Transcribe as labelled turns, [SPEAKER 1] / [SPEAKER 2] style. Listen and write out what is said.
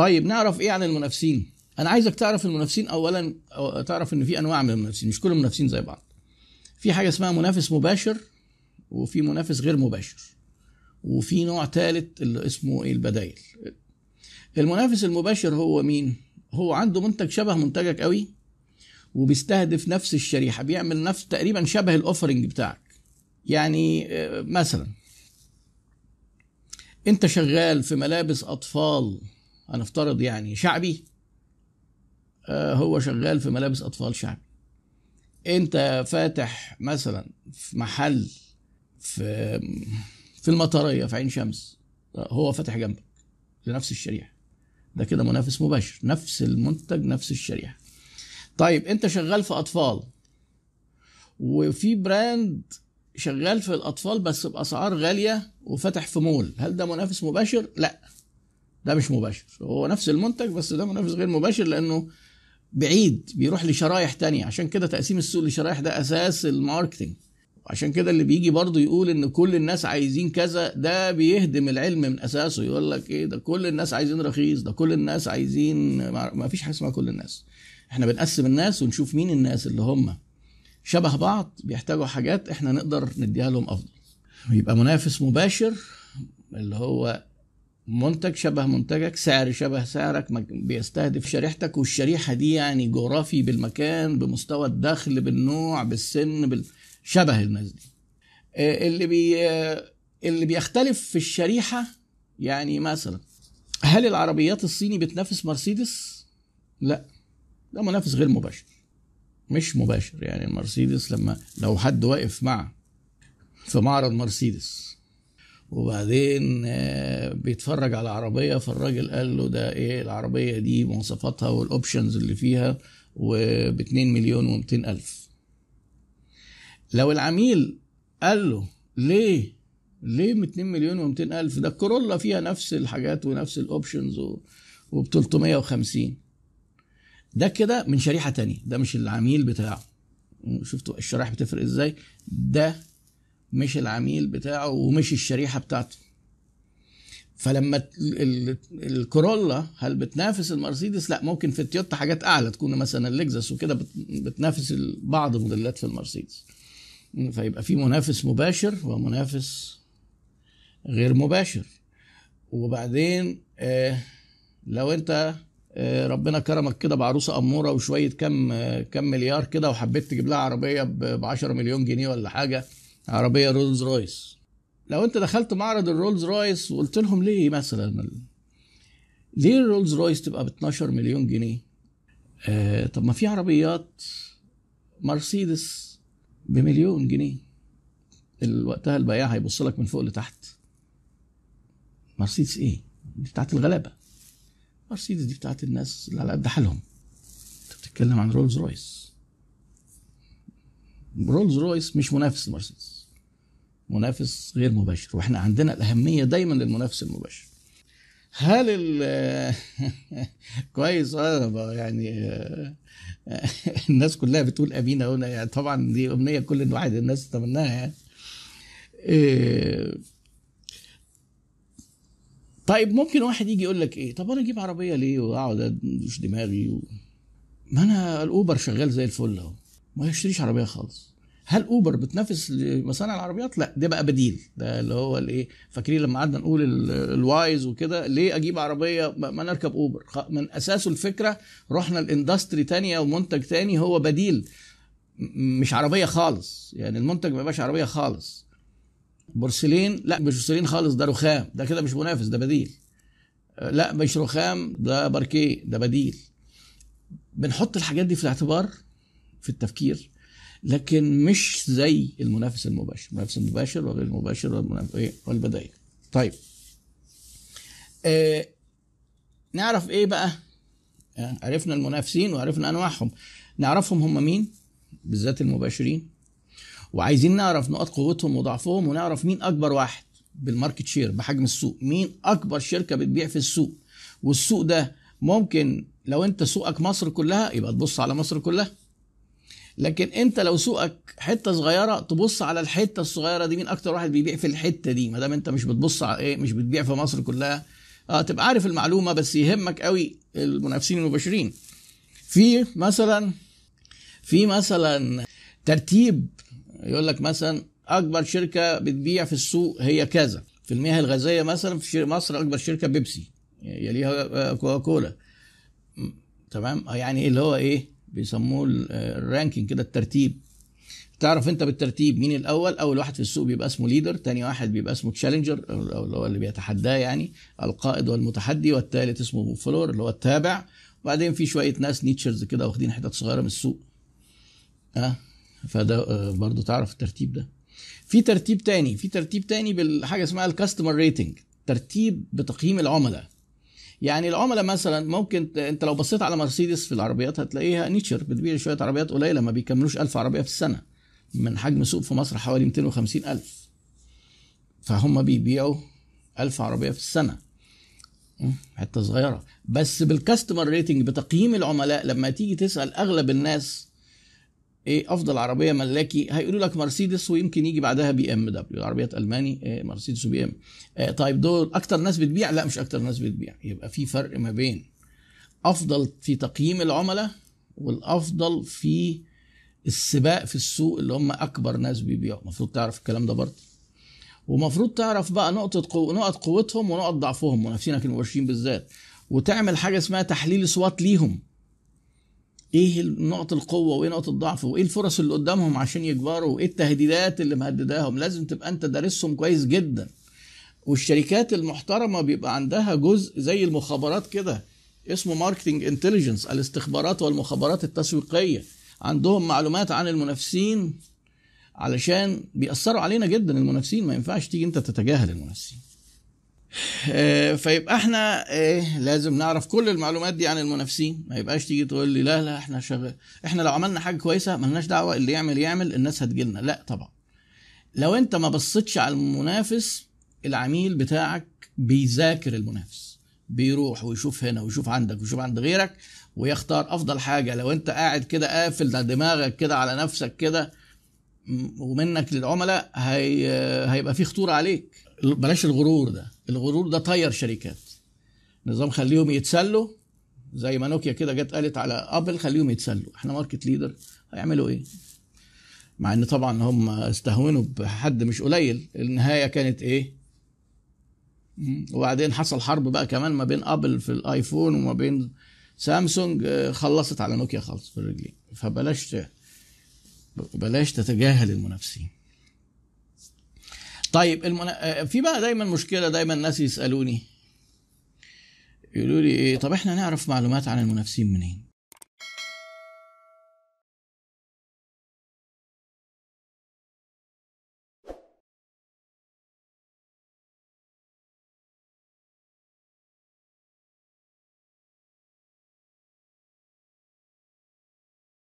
[SPEAKER 1] طيب نعرف إيه عن المنافسين؟ أنا عايزك تعرف المنافسين اولا أو تعرف إن في أنواع من المنافسين مش كل المنافسين زي بعض. في حاجة اسمها منافس مباشر وفي منافس غير مباشر وفي نوع ثالث اللي اسمه إيه؟ البدايل المنافس المباشر هو مين؟ هو عنده منتج شبه منتجك قوي وبيستهدف نفس الشريحة بيعمل نفس تقريبا شبه الاوفرنج بتاعك. يعني آه، مثلا أنت شغال في ملابس أطفال. هنفترض يعني شعبي آه، هو شغال في ملابس أطفال شعبي. أنت فاتح مثلا في محل في في المطرية في عين شمس هو فاتح جنبك لنفس الشريحة. ده كده منافس مباشر نفس المنتج نفس الشريحة. طيب أنت شغال في أطفال وفي براند شغال في الأطفال بس بأسعار غالية وفتح في مول هل ده منافس مباشر؟ لا. ده مش مباشر. هو نفس المنتج بس ده منافس غير مباشر لأنه بعيد بيروح لشرايح تانية. عشان كده تقسيم السوق لشرايح ده أساس الماركتنج عشان كده اللي بيجي برضه يقول إن كل الناس عايزين كذا ده بيهدم العلم من أساسه. يقول لك إيه؟ ده كل الناس عايزين رخيص ده كل الناس عايزين ما فيش حاجة اسمها كل الناس. إحنا بنقسم الناس ونشوف مين الناس اللي هم شبه بعض بيحتاجوا حاجات إحنا نقدر نديها لهم أفضل. يبقى منافس مباشر اللي هو منتج شبه منتجك سعر شبه سعرك بيستهدف شريحتك والشريحة دي يعني جغرافي بالمكان بمستوى الدخل بالنوع بالسن بال... شبه الناس دي آه، اللي بي آه، اللي بيختلف في الشريحة يعني مثلا هل العربيات الصيني بتنافس مرسيدس؟ لا ده منافس غير مباشر مش مباشر يعني المرسيدس لما لو حد واقف مع في معرض مرسيدس وبعدين آه، بيتفرج على عربية فالراجل قال له ده إيه العربية دي مواصفاتها وال options اللي فيها وب 2 مليون و200 ألف. لو العميل قال له ليه ليه ب 2 مليون و200 ألف؟ ده الكورولا فيها نفس الحاجات ونفس ال options وب 350 ده كده من شريحة تانية ده مش العميل بتاعه. شفتوا الشرائح بتفرق إزاي؟ ده مش العميل بتاعه ومش الشريحة بتاعته. فلما الكورولا هل بتنافس المرسيدس؟ لا ممكن في التويوتا حاجات أعلى تكون مثلا اللكزس وكده بتنافس بعض الموديلات في المرسيدس. فيبقى في منافس مباشر ومنافس غير مباشر. وبعدين آه لو أنت آه ربنا كرمك كده بعروسة أمورة وشوية كم آه كم مليار كده وحبيت تجيب لها عربية ب 10 مليون جنيه ولا حاجة عربية رولز رويس. لو انت دخلت معرض الرولز رويس وقلت لهم ليه مثلا ليه الرولز رويس تبقى ب 12 مليون جنيه؟ آه طب ما في عربيات مرسيدس بمليون جنيه. وقتها البياع هيبص لك من فوق لتحت. مرسيدس إيه؟ دي بتاعت الغلابة. مرسيدس دي بتاعت الناس اللي على قد حالهم. انت بتتكلم عن رولز رويس. رولز رويس مش منافس لمرسيدس. منافس غير مباشر وإحنا عندنا الأهمية دايما للمنافس المباشر. هل ال كويس آه يعني الناس كلها بتقول ابينا هنا يعني طبعا دي أمنية كل واحد الناس تتمناها يعني. طيب ممكن واحد يجي يقول لك إيه؟ طب أنا أجيب عربية ليه؟ وأقعد أدوش دماغي و... ما أنا الأوبر شغال زي الفل أهو. ما يشتريش عربية خالص. هل أوبر بتنافس مصانع العربيات؟ لا ده بقى بديل. ده اللي هو الإيه؟ فاكرين لما قعدنا نقول الوايز وكده ليه أجيب عربية؟ ما نركب أوبر. من أساسه الفكرة رحنا الاندستري تانية ومنتج تاني هو بديل. مش عربية خالص. يعني المنتج ما يبقاش عربية خالص. بورسلين؟ لا مش بورسلين خالص ده رخام. ده كده مش منافس ده بديل. لا مش رخام ده باركيه ده بديل. بنحط الحاجات دي في الاعتبار في التفكير لكن مش زي المنافس المباشر. المنافس المباشر وغير المباشر والبدائل. طيب. آه نعرف إيه بقى؟ آه عرفنا المنافسين وعرفنا أنواعهم. نعرفهم هم مين؟ بالذات المباشرين. وعايزين نعرف نقاط قوتهم وضعفهم ونعرف مين أكبر واحد بال market share بحجم السوق. مين أكبر شركة بتبيع في السوق؟ والسوق ده ممكن لو أنت سوقك مصر كلها يبقى تبص على مصر كلها. لكن انت لو سوقك حتة صغيرة تبص على الحتة الصغيرة دي مين أكتر واحد بيبيع في الحتة دي؟ ما دام انت مش بتبص على إيه مش بتبيع في مصر كلها آه تبقى عارف المعلومة بس يهمك قوي المنافسين المباشرين. في مثلا في مثلا ترتيب يقول لك مثلا أكبر شركة بتبيع في السوق هي كذا. في المياه الغازية مثلا في مصر أكبر شركة بيبسي يليها كوكا كولا تمام؟ يعني اللي هو إيه؟ بيسموه ال ranking كده الترتيب. تعرف انت بالترتيب مين الأول؟ أول واحد في السوق بيبقى اسمه leader تاني واحد بيبقى اسمه challenger أو اللي هو اللي بيتحداه يعني القائد والمتحدي والثالث اسمه follower اللي هو التابع. وبعدين في شوية ناس nichers كده واخدين حتت صغيرة من السوق. آه فده برضو تعرف الترتيب ده. في ترتيب تاني في ترتيب تاني بالحاجة اسمها ال customer rating ترتيب بتقييم العملاء. يعني العملاء مثلا ممكن انت لو بصيت على مرسيدس في العربيات هتلاقيها nicher بتبيع شوية عربيات قليلة ما بيكملوش 1000 عربية في السنة. من حجم سوق في مصر حوالي 250 ألف. فهم بيبيعوا 1000 عربية في السنة. حتة صغيرة. بس بال customer rating بتقييم العملاء لما تيجي تسأل أغلب الناس إيه أفضل عربية ملاكي. هيقولوا لك مرسيدس ويمكن يجي بعدها بي إم دبليو. عربيات الماني إيه مرسيدس وبي إم. إيه طيب دول أكتر ناس بتبيع؟ لا مش أكتر ناس بتبيع. يبقى في فرق ما بين أفضل في تقييم العملاء والأفضل في السباق في السوق اللي هم أكبر ناس بيبيعوا. المفروض تعرف الكلام ده برضه. ومفروض تعرف بقى نقطة قو... نقط قوتهم ونقط ضعفهم منافسينك المباشرين بالذات. وتعمل حاجة اسمها تحليل سوات ليهم. إيه نقط القوة وإيه نقط الضعف وإيه الفرص اللي قدامهم عشان يكبروا وإيه التهديدات اللي مهدداهم؟ لازم تبقى أنت دارسهم كويس جدا. والشركات المحترمة بيبقى عندها جزء زي المخابرات كده اسمه marketing intelligence الاستخبارات والمخابرات التسويقية. عندهم معلومات عن المنافسين علشان بيأثروا علينا جدا المنافسين ما ينفعش تيجي أنت تتجاهل المنافسين. فيبقى إحنا إيه لازم نعرف كل المعلومات دي عن المنافسين. ما يبقاش تيجي تقول لي لا لا إحنا شغال إحنا لو عملنا حاجة كويسة ملناش دعوة اللي يعمل يعمل الناس هتجيلنا. لا طبعا. لو انت ما بصيتش على المنافس العميل بتاعك بيذاكر المنافس. بيروح ويشوف هنا ويشوف عندك ويشوف عند غيرك ويختار أفضل حاجة. لو انت قاعد كده قافل دماغك كده على نفسك كده ومنك للعملاء هي هيبقى في خطورة عليك. بلاش الغرور ده. الغرور ده طير شركات. نظام خليهم يتسلوا. زي ما نوكيا كده جت قالت على أبل خليهم يتسلوا. إحنا market leader هيعملوا إيه؟ مع إن طبعا هم استهونوا بحد مش قليل. النهاية كانت إيه؟ وبعدين حصل حرب بقى كمان ما بين أبل في الآيفون وما بين سامسونج خلصت على نوكيا خالص في الرجلين. فبلاش بلاش تتجاهل المنافسين. طيب المنا... في بقى دايما مشكلة دايما الناس يسألوني يقولوا لي إيه؟ طب إحنا نعرف معلومات عن المنافسين منين؟